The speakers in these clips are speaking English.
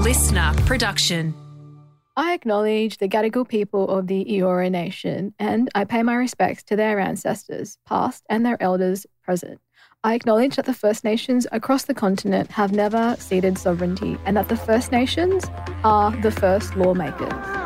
listener production. I acknowledge the Gadigal people of the Eora Nation and I pay my respects to their ancestors, past, and their elders, present. I acknowledge that the First Nations across the continent have never ceded sovereignty and that the First Nations are the first lawmakers.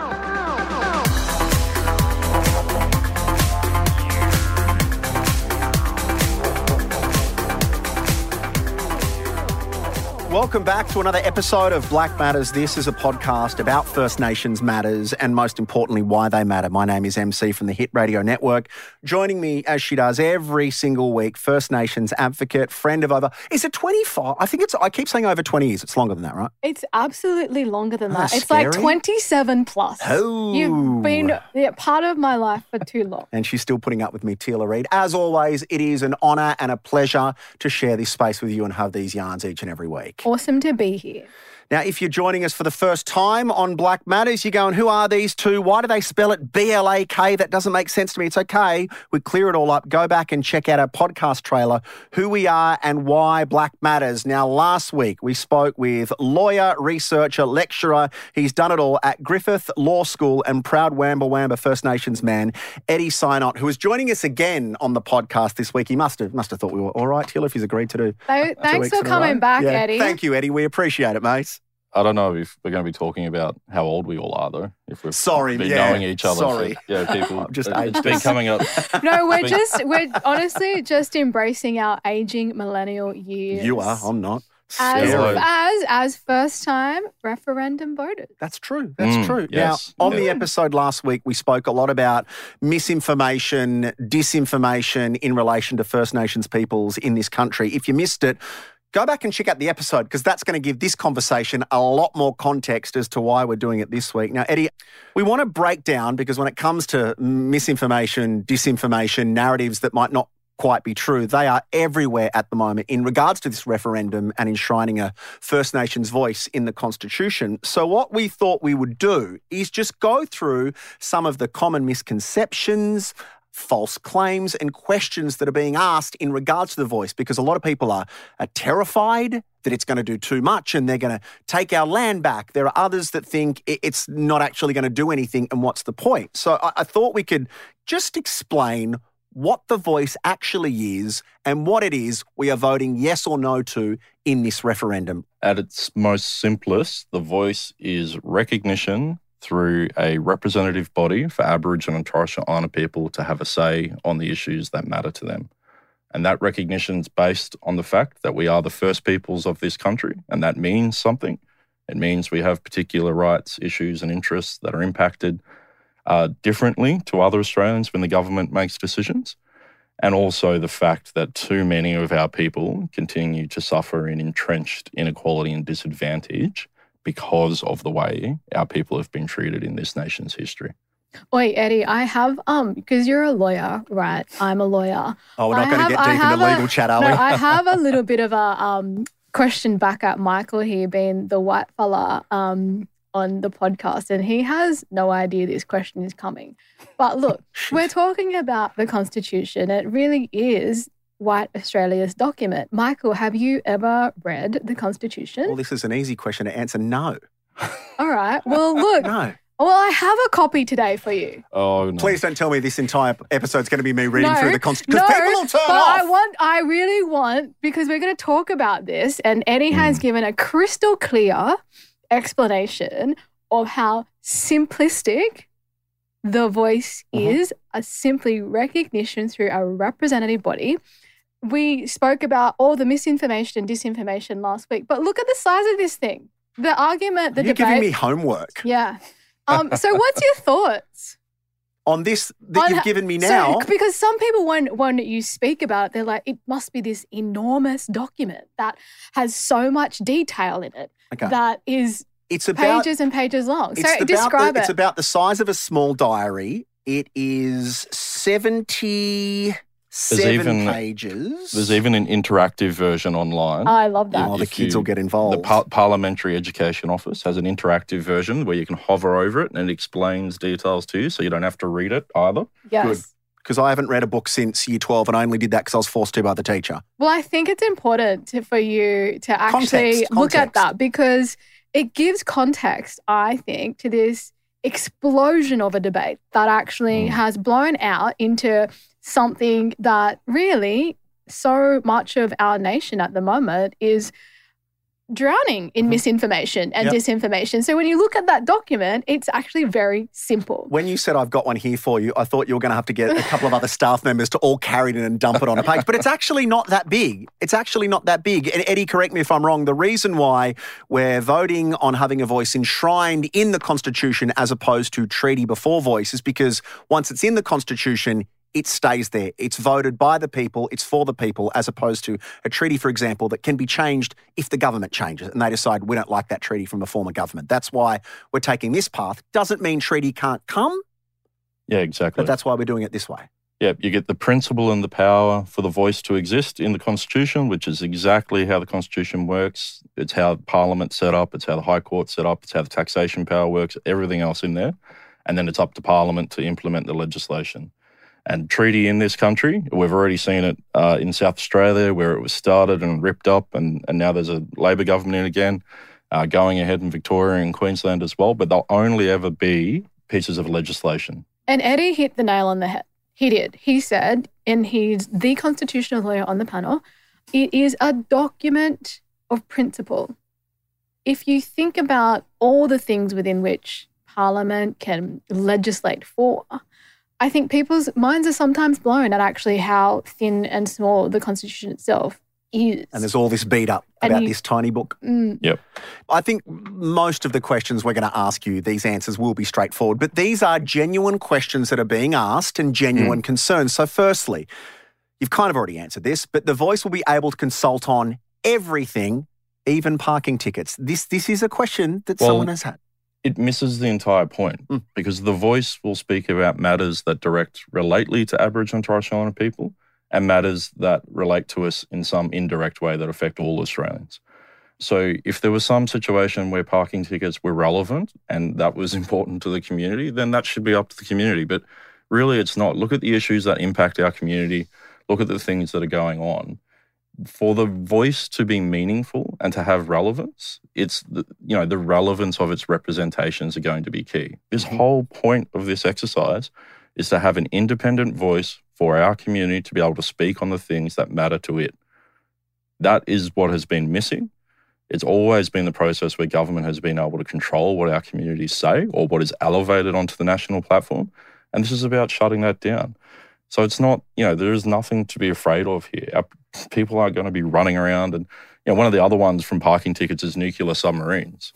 Welcome back to another episode of Blak Matters. This is a podcast about First Nations matters and most importantly, why they matter. My name is MC from the Hit Radio Network. Joining me, as she does every single week, First Nations advocate, friend of over, is it 25? I think it's, I keep saying over 20 years. It's longer than that, right? It's absolutely longer than Ah, that. It's like 27 plus. Oh. You've been yeah, part of my life for too long. And she's still putting up with me, Teela Reid. As always, it is an honour and a pleasure to share this space with you and have these yarns each and every week. Awesome to be here. Now, if you're joining us for the first time on Blak Matters, you're going, who are these two? Why do they spell it B L A K? That doesn't make sense to me. It's okay. We clear it all up. Go back and check out our podcast trailer, Who We Are and Why Blak Matters. Now, last week we spoke with lawyer, researcher, lecturer. He's done it all at Griffith Law School and proud Wamba Wamba First Nations man, Eddie Synot, who is joining us again on the podcast this week. He must have must have thought we were all right, Till, if he's agreed to do. Th- Thanks for in a row. coming back, Yeah. Eddie. Thank you, Eddie. We appreciate it, mate. I don't know if we're going to be talking about how old we all are, though. If we're Sorry, been yeah, knowing each other. sorry. For, yeah, people. I'm just it's aged been coming up. No, we're Big- just we're honestly just embracing our aging millennial years. You are. I'm not. as Scary. as as first time referendum voters. That's true. That's Mm, true. yes. Now, on the episode last week, we spoke a lot about misinformation, disinformation in relation to First Nations peoples in this country. If you missed it, go back and check out the episode because that's going to give this conversation a lot more context as to why we're doing it this week. Now, Eddie, we want to break down because when it comes to misinformation, disinformation, narratives that might not quite be true. They are everywhere at the moment in regards to this referendum and enshrining a First Nations voice in the Constitution. So, what we thought we would do is just go through some of the common misconceptions. False claims and questions that are being asked in regards to the voice because a lot of people are, are terrified that it's going to do too much and they're going to take our land back. There are others that think it's not actually going to do anything and what's the point? So I, I thought we could just explain what the voice actually is and what it is we are voting yes or no to in this referendum. At its most simplest, the voice is recognition through a representative body for Aboriginal and Torres Strait Islander people to have a say on the issues that matter to them. And that recognition is based on the fact that we are the first peoples of this country, and that means something. It means we have particular rights, issues, and interests that are impacted uh, differently to other Australians when the government makes decisions. And also the fact that too many of our people continue to suffer in entrenched inequality and disadvantage because of the way our people have been treated in this nation's history. Wait, Eddie, I have um because you're a lawyer, right? I'm a lawyer. Oh, we're not I going have- to get deep into have a- legal chat, are no, we? I have a little bit of a um question back at Michael here, being the white fella um on the podcast, and he has no idea this question is coming. But look, we're talking about the Constitution. It really is white Australia's document. Michael, have you ever read the Constitution? well, this is an easy question to answer. No. All right. Well, look. No. Well, I have a copy today for you. Oh, no. Please don't tell me this entire episode's going to be me reading No, through the Constitution. No, Because people will turn but off. I want, I really want, because we're going to talk about this, and Eddie Hmm. has given a crystal clear explanation of how simplistic the voice Mhm. is, a simply recognition through a representative body. We spoke about all the misinformation and disinformation last week, but look at the size of this thing. The argument, the You're debate. giving me homework yeah. Um, so, what's your thoughts? on this that On you've given me So- now. because some people, when when you speak about it, they're like, it must be this enormous document that has so much detail in it okay. that is it's about pages and pages long. So describe the, it. It's about the size of a small diary. It is seventy seven even- pages. There's even an interactive version online. I love that. Oh, the kids you- will get the involved. Par- Parliamentary Education Office has an interactive version where you can hover over it and it explains details to you so you don't have to read it either. yes. good. because I haven't read a book since year 12 and I only did that because I was forced to by the teacher. Well, I think it's important to, for you to actually Context, look at that because it gives context, I think, to this explosion of a debate that actually Mm. has blown out into something that really so much of our nation at the moment is drowning in Mhm. misinformation and Yep. disinformation. So when you look at that document, it's actually very simple. When you said I've got one here for you, I thought you were going to have to get a couple of other staff members to all carry it in and dump it on a page. But it's actually not that big. It's actually not that big. And Eddie, correct me if I'm wrong. The reason why we're voting on having a voice enshrined in the Constitution as opposed to treaty before voice is because once it's in the Constitution, it stays there. It's voted by the people, it's for the people, as opposed to a treaty, for example, that can be changed if the government changes and they decide we don't like that treaty from a former government. That's why we're taking this path. Doesn't mean treaty can't come, Yeah, exactly. but that's why we're doing it this way. Yeah, you get the principle and the power for the voice to exist in the Constitution, which is exactly how the Constitution works. It's how Parliament's set up, it's how the High Court's set up, it's how the taxation power works, everything else in there. And then it's up to Parliament to implement the legislation. And treaty in this country, we've already seen it uh, in South Australia where it was started and ripped up, and, and now there's a Labor government in again, uh, going ahead in Victoria and Queensland as well. But they'll only ever be pieces of legislation. And Eddie hit the nail on the head. He did. He said, and he's the constitutional lawyer on the panel, it is a document of principle. If you think about all the things within which Parliament can legislate for, I think people's minds are sometimes blown at actually how thin and small the Constitution itself is. And there's all this beat up And about you- this tiny book. Mm, I think most of the questions we're going to ask you, these answers will be straightforward, but these are genuine questions that are being asked and genuine concerns. So, firstly, you've kind of already answered this, but the voice will be able to consult on everything, even parking tickets. This this is a question that Well, someone has had. It misses the entire point Mm. because the voice will speak about matters that direct relately to Aboriginal and Torres Strait Islander people and matters that relate to us in some indirect way that affect all Australians. So if there was some situation where parking tickets were relevant and that was important to the community, then that should be up to the community. But really it's not. Look at the issues that impact our community. Look at the things that are going on for the voice to be meaningful and to have relevance, it's the, you know the relevance of its representations are going to be key. This Mhm. whole point of this exercise is to have an independent voice for our community to be able to speak on the things that matter to it. That is what has been missing. It's always been the process where government has been able to control what our communities say or what is elevated onto the national platform. And this is about shutting that down. So it's not, you know, there is nothing to be afraid of here. Our people aren't going to be running around. And, you know, one of the other ones from parking tickets is nuclear submarines.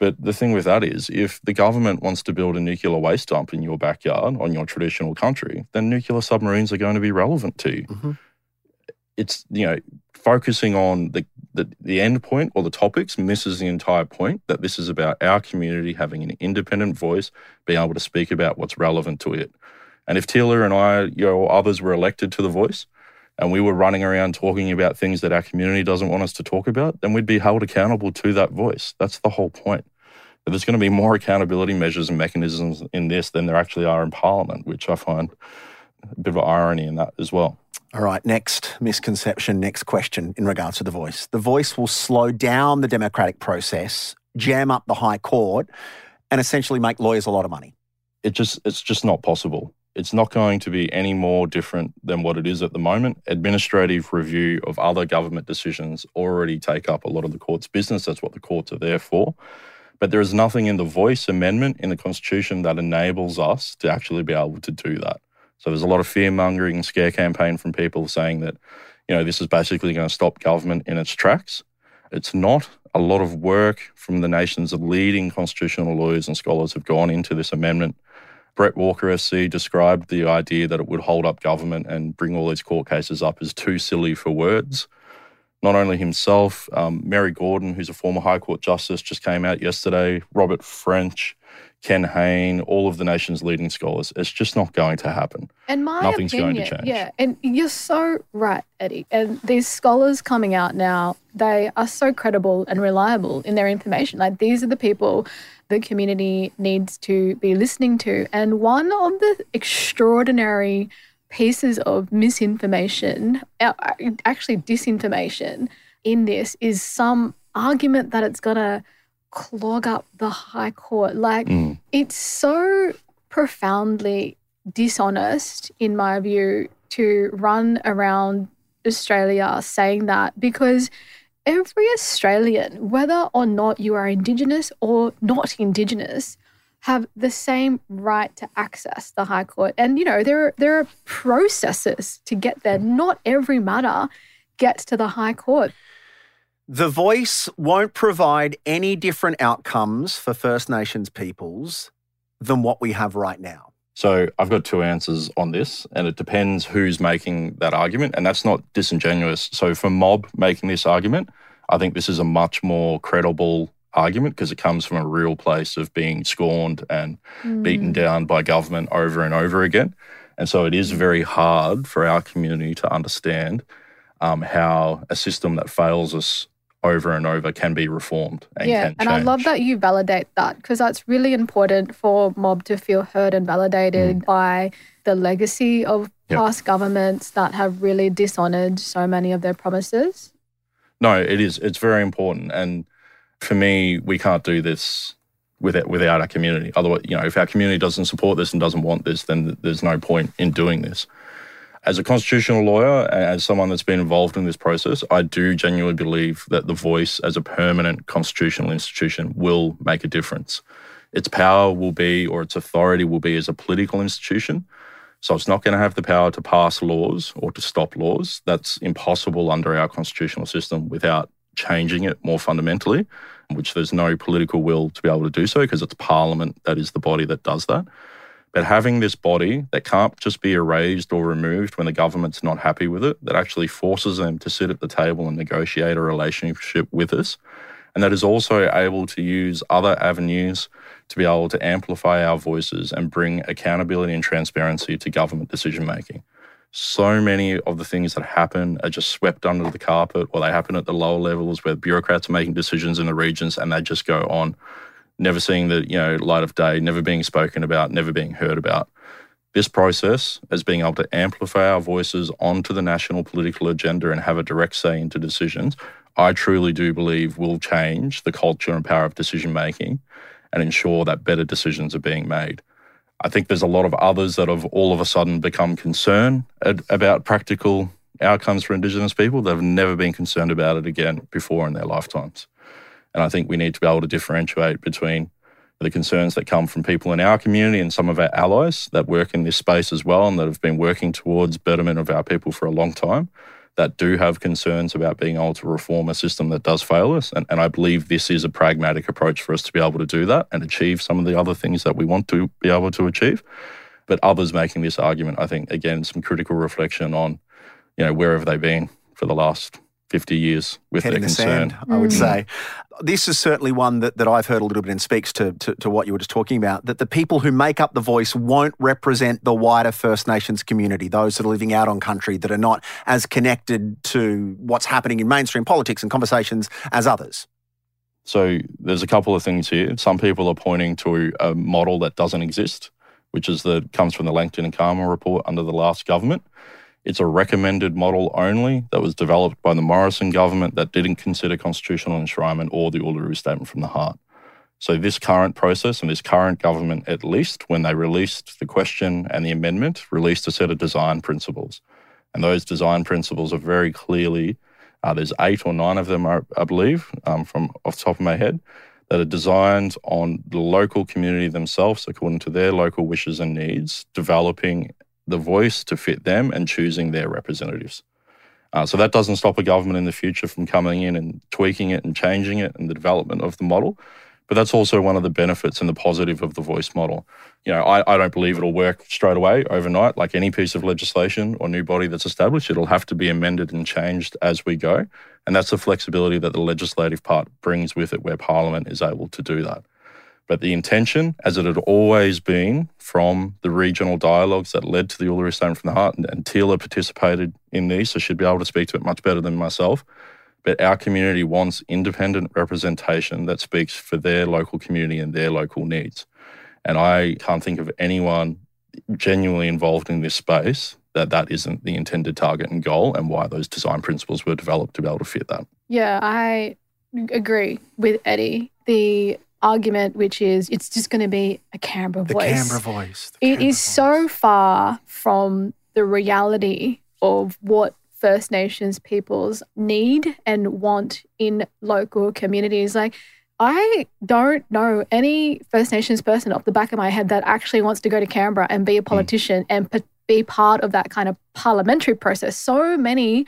But the thing with that is, if the government wants to build a nuclear waste dump in your backyard on your traditional country, then nuclear submarines are going to be relevant to you. Mhm. It's, you know, focusing on the, the, the end point or the topics misses the entire point that this is about our community having an independent voice, being able to speak about what's relevant to it. And if Teela and I, you know, or others were elected to the voice, and we were running around talking about things that our community doesn't want us to talk about, then we'd be held accountable to that voice. That's the whole point. But there's going to be more accountability measures and mechanisms in this than there actually are in Parliament, which I find a bit of irony in that as well. All right, next misconception, next question in regards to the voice. The voice will slow down the democratic process, jam up the High Court, and essentially make lawyers a lot of money. It just it's just not possible. It's not going to be any more different than what it is at the moment. Administrative review of other government decisions already take up a lot of the court's business. That's what the courts are there for. But there is nothing in the voice amendment in the Constitution that enables us to actually be able to do that. So there's a lot of fear mongering scare campaign from people saying that, you know, this is basically going to stop government in its tracks. It's not. A lot of work from the nation's leading constitutional lawyers and scholars have gone into this amendment. Bret Walker SC described the idea that it would hold up government and bring all these court cases up as too silly for words. Not only himself, um, Mary Gaudron, who's a former High Court Justice, just came out yesterday, Robert French, Ken Hayne, all of the nation's leading scholars. It's just not going to happen. And my Nothing's opinion, going to change. yeah, and you're so right, Eddie. And these scholars coming out now, they are so credible and reliable in their information. Like these are the people the community needs to be listening to. And one of the extraordinary pieces of misinformation, uh, actually disinformation, in this is some argument that it's going to clog up the High Court. Like, Mm. it's so profoundly dishonest, in my view, to run around Australia saying that because every Australian, whether or not you are Indigenous or not Indigenous, have the same right to access the High Court. And you know, there are, there are processes to get there. Not every matter gets to the High Court. The voice won't provide any different outcomes for First Nations peoples than what we have right now. So I've got two answers on this, and it depends who's making that argument, and that's not disingenuous. So for Mob making this argument, I think this is a much more credible argument because it comes from a real place of being scorned and beaten down by government over and over again. And so it is very hard for our community to understand um, how a system that fails us over and over can be reformed and yeah, and I love that you validate that because that's really important for mob to feel heard and validated by the legacy of Mm. Yep. past governments that have really dishonored so many of their promises. No, it is. It's very important, and for me, we can't do this without without our community. Otherwise, you know, if our community doesn't support this and doesn't want this, then there's no point in doing this. As a constitutional lawyer as someone that's been involved in this process, I do genuinely believe that the voice as a permanent constitutional institution will make a difference. Its power will be, or its authority will be, as a political institution. So it's not going to have the power to pass laws or to stop laws. That's impossible under our constitutional system without changing it more fundamentally, which there's no political will to be able to do so because it's Parliament that is the body that does that. But having this body that can't just be erased or removed when the government's not happy with it, that actually forces them to sit at the table and negotiate a relationship with us, and that is also able to use other avenues to be able to amplify our voices and bring accountability and transparency to government decision making. So many of the things that happen are just swept under the carpet or they happen at the lower levels where bureaucrats are making decisions in the regions and they just go on, never seeing the you know light of day, never being spoken about, never being heard about. This process, as being able to amplify our voices onto the national political agenda and have a direct say into decisions, I truly do believe will change the culture and power of decision making and ensure that better decisions are being made. I think there's a lot of others that have all of a sudden become concerned ad- about practical outcomes for Indigenous people that have never been concerned about it again before in their lifetimes. And I think we need to be able to differentiate between the concerns that come from people in our community and some of our allies that work in this space as well and that have been working towards betterment of our people for a long time that do have concerns about being able to reform a system that does fail us. And, and I believe this is a pragmatic approach for us to be able to do that and achieve some of the other things that we want to be able to achieve. But others making this argument, I think, again, some critical reflection on, you know, where have they been for the last 50 years with Head their in the concern. sand, I would Mm. say. This is certainly one that, that I've heard a little bit and speaks to, to, to what you were just talking about, that the people who make up the voice won't represent the wider First Nations community, those that are living out on country that are not as connected to what's happening in mainstream politics and conversations as others. So there's a couple of things here. Some people are pointing to a model that doesn't exist, which is the comes from the Langton and Calma report under the last government. It's a recommended model only that was developed by the Morrison government that didn't consider constitutional enshrinement or the Uluru Statement from the Heart. So this current process and this current government, at least when they released the question and the amendment, released a set of design principles. And those design principles are very clearly uh, there's eight or nine of them, I, believe, um, from off the top of my head, that are designed on the local community themselves, according to their local wishes and needs, developing the voice to fit them and choosing their representatives. Uh, so that doesn't stop a government in the future from coming in and tweaking it and changing it and the development of the model. But that's also one of the benefits and the positive of the voice model. You know, I, I don't believe it'll work straight away overnight, like any piece of legislation or new body that's established. It'll have to be amended and changed as we go. And that's the flexibility that the legislative part brings with it, where Parliament is able to do that. But the intention, as it had always been from the regional dialogues that led to the Uluru Statement from the Heart, and, and Teela participated in these, so she'd be able to speak to it much better than myself. But our community wants independent representation that speaks for their local community and their local needs. And I can't think of anyone genuinely involved in this space that that isn't the intended target and goal, and why those design principles were developed to be able to fit that. Yeah, I agree with Eddie. the argument, which is it's just going to be a Canberra The voice. Canberra voice. the It Canberra is so far from the reality of what First Nations peoples need and want in local communities. Like, I don't know any First Nations person off the back of my head that actually wants to go to Canberra and be a hmm. politician and p- be part of that kind of parliamentary process. So many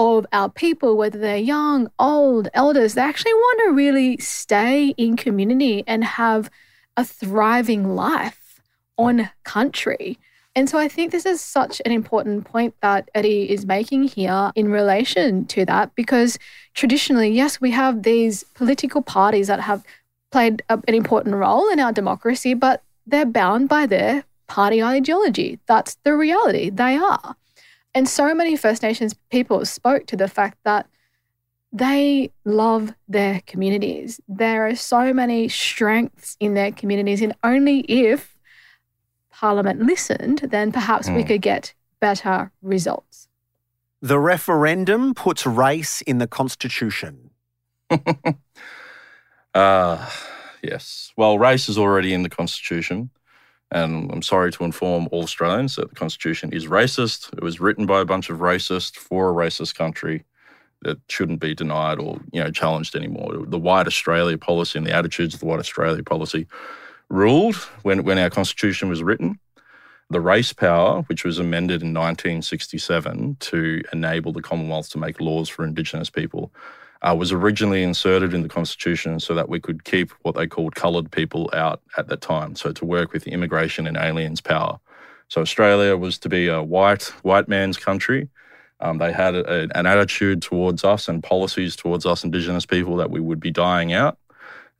of our people, whether they're young, old, elders, they actually want to really stay in community and have a thriving life on country. And so I think this is such an important point that Eddie is making here in relation to that, because traditionally, yes, we have these political parties that have played an important role in our democracy, but they're bound by their party ideology. That's the reality. They are. And so many First Nations people spoke to the fact that they love their communities. There are so many strengths in their communities, and only if Parliament listened, then perhaps we Mm. could get better results. The referendum puts race in the Constitution. Uh, yes. Well, race is already in the Constitution. And I'm sorry to inform all Australians that the Constitution is racist. It was written by a bunch of racists for a racist country that shouldn't be denied or you know challenged anymore. The White Australia policy and the attitudes of the White Australia policy ruled when, when our Constitution was written. The race power, which was amended in 1967 to enable the Commonwealth to make laws for Indigenous people, uh, was originally inserted in the Constitution so that we could keep what they called coloured people out at that time. So to work with immigration and aliens power. So Australia was to be a white white man's country. Um, they had a, an attitude towards us and policies towards us Indigenous people that we would be dying out,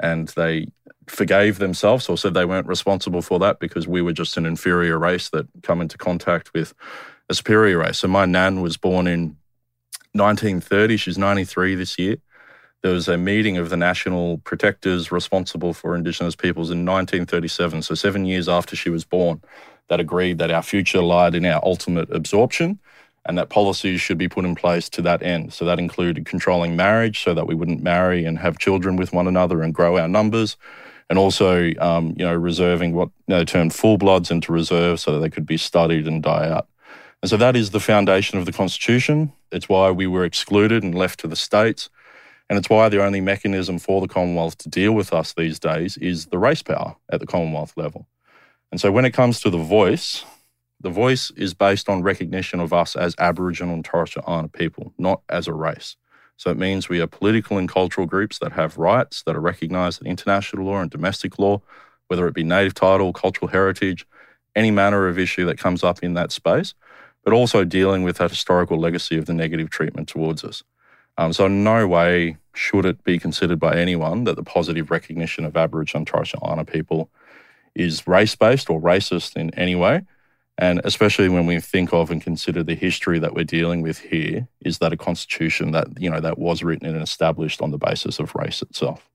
and they forgave themselves or said they weren't responsible for that because we were just an inferior race that come into contact with a superior race. So my nan was born in 1930. She's 93 this year. There was a meeting of the national protectors responsible for Indigenous peoples in 1937, so seven years after she was born, that agreed that our future lied in our ultimate absorption and that policies should be put in place to that end. So that included controlling marriage so that we wouldn't marry and have children with one another and grow our numbers. And also, um, you know, reserving what you know, turned full bloods into reserve so that they could be studied and die out. And so that is the foundation of the Constitution. It's why we were excluded and left to the states. And it's why the only mechanism for the Commonwealth to deal with us these days is the race power at the Commonwealth level. And so when it comes to the voice, the voice is based on recognition of us as Aboriginal and Torres Strait Islander people, not as a race. So it means we are political and cultural groups that have rights that are recognised in international law and domestic law, whether it be native title, cultural heritage, any manner of issue that comes up in that space, but also dealing with that historical legacy of the negative treatment towards us. Um, so, in no way should it be considered by anyone that the positive recognition of Aboriginal and Torres Strait Islander people is race based or racist in any way. And especially when we think of and consider the history that we're dealing with here, is that a constitution that you know that was written and established on the basis of race itself?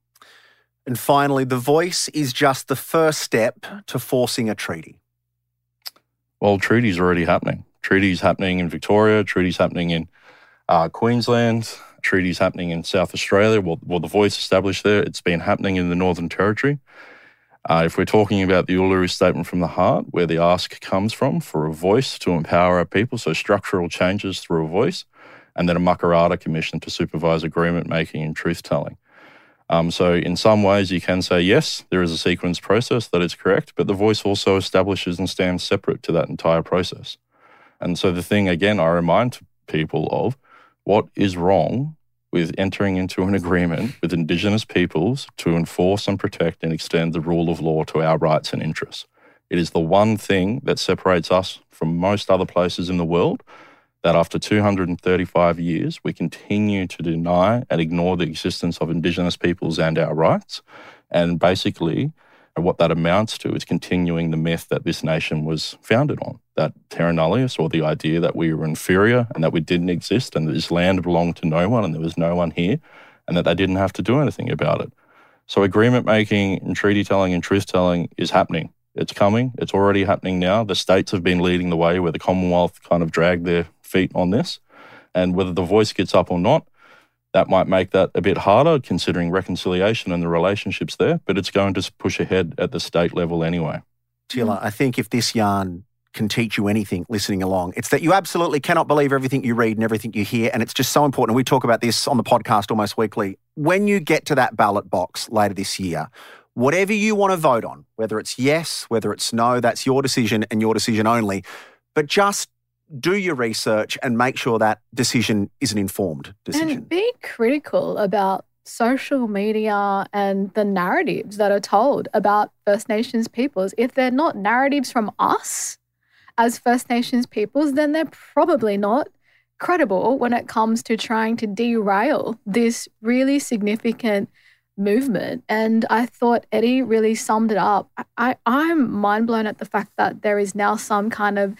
And finally, the voice is just the first step to forcing a treaty. Well, treaties are already happening. Treaties happening in Victoria. Treaties happening in uh, Queensland. Treaties happening in South Australia. Well, well, the voice established there. It's been happening in the Northern Territory. Uh, if we're talking about the Uluru Statement from the Heart, where the ask comes from for a voice to empower our people, so structural changes through a voice, and then a Makarrata Commission to supervise agreement making and truth telling. Um, so, in some ways, you can say yes, there is a sequence process that is correct, but the voice also establishes and stands separate to that entire process. And so, the thing again, I remind people of what is wrong with entering into an agreement with Indigenous peoples to enforce and protect and extend the rule of law to our rights and interests. It is the one thing that separates us from most other places in the world that after 235 years, we continue to deny and ignore the existence of Indigenous peoples and our rights. And basically, what that amounts to is continuing the myth that this nation was founded on that terra nullius, or the idea that we were inferior and that we didn't exist and that this land belonged to no one and there was no one here and that they didn't have to do anything about it. So, agreement making and treaty telling and truth telling is happening. It's coming. It's already happening now. The states have been leading the way where the Commonwealth kind of dragged their feet on this. And whether the voice gets up or not, That might make that a bit harder considering reconciliation and the relationships there, but it's going to push ahead at the state level anyway. Teela, I think if this yarn can teach you anything listening along, it's that you absolutely cannot believe everything you read and everything you hear. And it's just so important. We talk about this on the podcast almost weekly. When you get to that ballot box later this year, whatever you want to vote on, whether it's yes, whether it's no, that's your decision and your decision only. But just do your research and make sure that decision is an informed decision. And be critical about social media and the narratives that are told about First Nations peoples. If they're not narratives from us as First Nations peoples, then they're probably not credible when it comes to trying to derail this really significant movement. And I thought Eddie really summed it up. I, I'm mind blown at the fact that there is now some kind of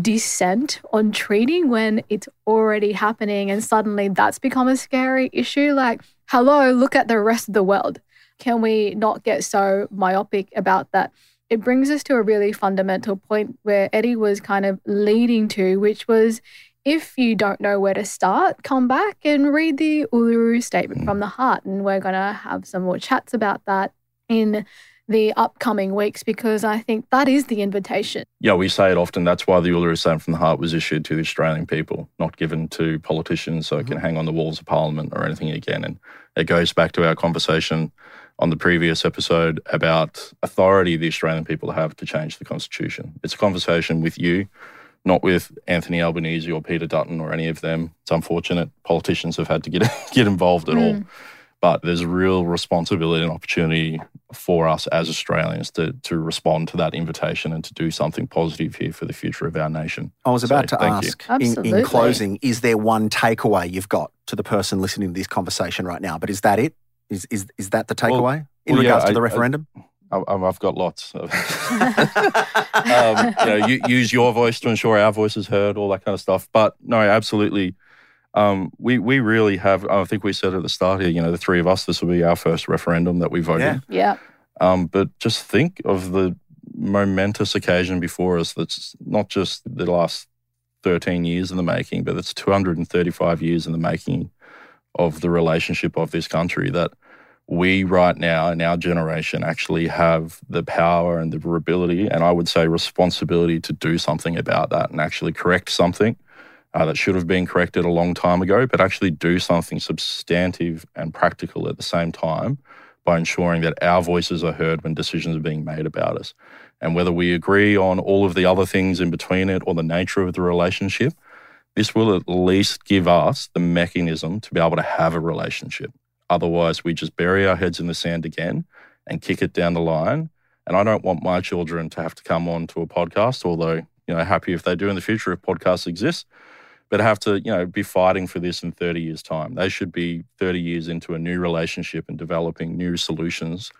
dissent on trading when it's already happening and suddenly that's become a scary issue. Like, hello, look at the rest of the world. Can we not get so myopic about that? It brings us to a really fundamental point where Eddie was kind of leading to, which was if you don't know where to start, come back and read the Uluru Statement hmm. from the Heart. And we're going to have some more chats about that in the upcoming weeks because I think that is the invitation. Yeah, we say it often. That's why the Uluru Statement from the Heart was issued to the Australian people, not given to politicians so it can mm-hmm. hang on the walls of Parliament or anything again. And it goes back to our conversation on the previous episode about authority the Australian people have to change the Constitution. It's a conversation with you not with Anthony Albanese or Peter Dutton or any of them. It's unfortunate politicians have had to get get involved at mm. all. But there's a real responsibility and opportunity for us as Australians to to respond to that invitation and to do something positive here for the future of our nation. I was about so, to ask in, in closing, is there one takeaway you've got to the person listening to this conversation right now? But is that it? Is is is that the takeaway well, in well, regards yeah, to the I, referendum? I, I've got lots. Of um, you know, use your voice to ensure our voice is heard, all that kind of stuff. But no, absolutely. Um, we we really have. I think we said at the start here. You know, the three of us. This will be our first referendum that we voted. Yeah. yeah. Um, but just think of the momentous occasion before us. That's not just the last 13 years in the making, but it's 235 years in the making of the relationship of this country. That we right now in our generation actually have the power and the ability, and I would say responsibility to do something about that and actually correct something uh, that should have been corrected a long time ago, but actually do something substantive and practical at the same time by ensuring that our voices are heard when decisions are being made about us. And whether we agree on all of the other things in between it or the nature of the relationship, this will at least give us the mechanism to be able to have a relationship. Otherwise, we just bury our heads in the sand again and kick it down the line. And I don't want my children to have to come on to a podcast, although, you know, happy if they do in the future if podcasts exist, but have to, you know, be fighting for this in 30 years' time. They should be 30 years into a new relationship and developing new solutions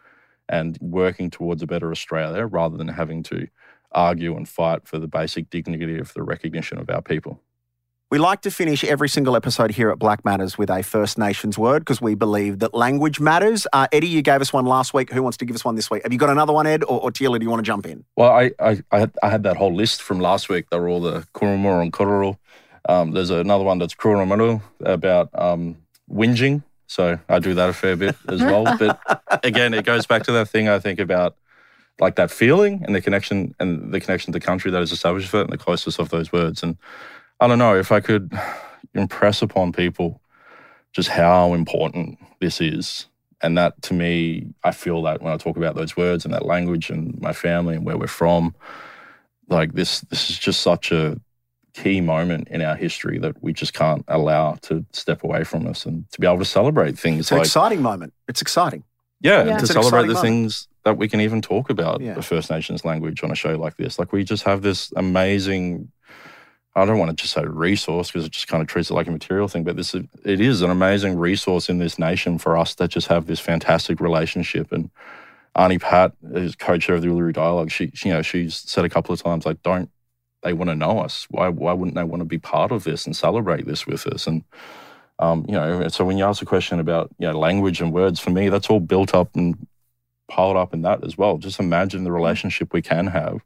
and working towards a better Australia rather than having to argue and fight for the basic dignity of the recognition of our people. We like to finish every single episode here at Blak Matters with a First Nations word because we believe that language matters. Uh, Eddie, you gave us one last week. Who wants to give us one this week? Have you got another one, Ed, or, or Teela, do you want to jump in? Well, I, I, I, had, I had that whole list from last week. They were all the Kurumur and Kururu. Um, there's another one that's Kurumuru about um, whinging. So I do that a fair bit as well. but again, it goes back to that thing I think about like that feeling and the connection and the connection to the country that is established for it and the closeness of those words. And I don't know if I could impress upon people just how important this is. And that to me, I feel that when I talk about those words and that language and my family and where we're from, like this, this is just such a key moment in our history that we just can't allow to step away from us and to be able to celebrate things. It's an exciting moment. It's exciting. Yeah, yeah. to celebrate the moment. things that we can even talk about yeah. the First Nations language on a show like this. Like we just have this amazing I don't want to just say resource because it just kind of treats it like a material thing, but this is, it is an amazing resource in this nation for us that just have this fantastic relationship. And Aunty Pat is co-chair of the Uluru Dialogue. She, she, you know, she's said a couple of times like, don't they want to know us? Why, why wouldn't they want to be part of this and celebrate this with us? And um, you know, so when you ask a question about you know language and words, for me, that's all built up and piled up in that as well. Just imagine the relationship we can have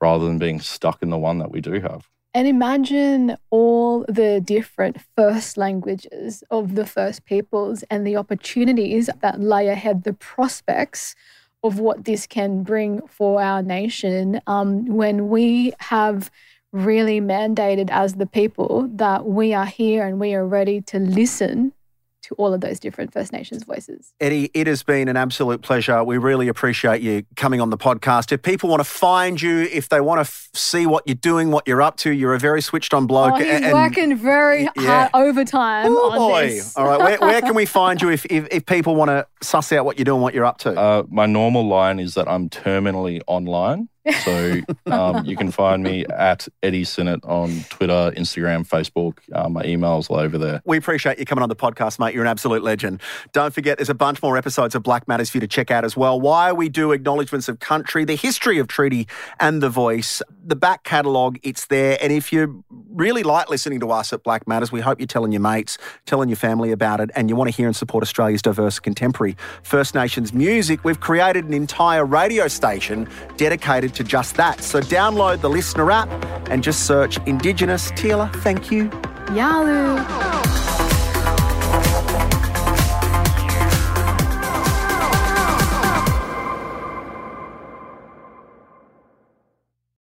rather than being stuck in the one that we do have. And imagine all the different first languages of the first peoples and the opportunities that lay ahead, the prospects of what this can bring for our nation um, when we have really mandated as the people that we are here and we are ready to listen to all of those different First Nations voices. Eddie, it has been an absolute pleasure. We really appreciate you coming on the podcast. If people want to find you, if they want to f- see what you're doing, what you're up to, you're a very switched on bloke. Oh, he's and, working very yeah. hard overtime Ooh, on boy. this. All right, where, where, can we find you if, if, if, people want to suss out what you're doing, what you're up to? Uh, my normal line is that I'm terminally online. So um, you can find me at Eddie Synot on Twitter, Instagram, Facebook. Uh, my email's all over there. We appreciate you coming on the podcast, mate. You're an absolute legend. Don't forget, there's a bunch more episodes of Blak Matters for you to check out as well. Why we do acknowledgements of country, the history of treaty and the voice, the back catalogue, it's there. And if you really like listening to us at Blak Matters, we hope you're telling your mates, telling your family about it, and you want to hear and support Australia's diverse contemporary First Nations music. We've created an entire radio station dedicated to just that. So download the listener app and just search Indigenous. Teela, thank you. Yalu.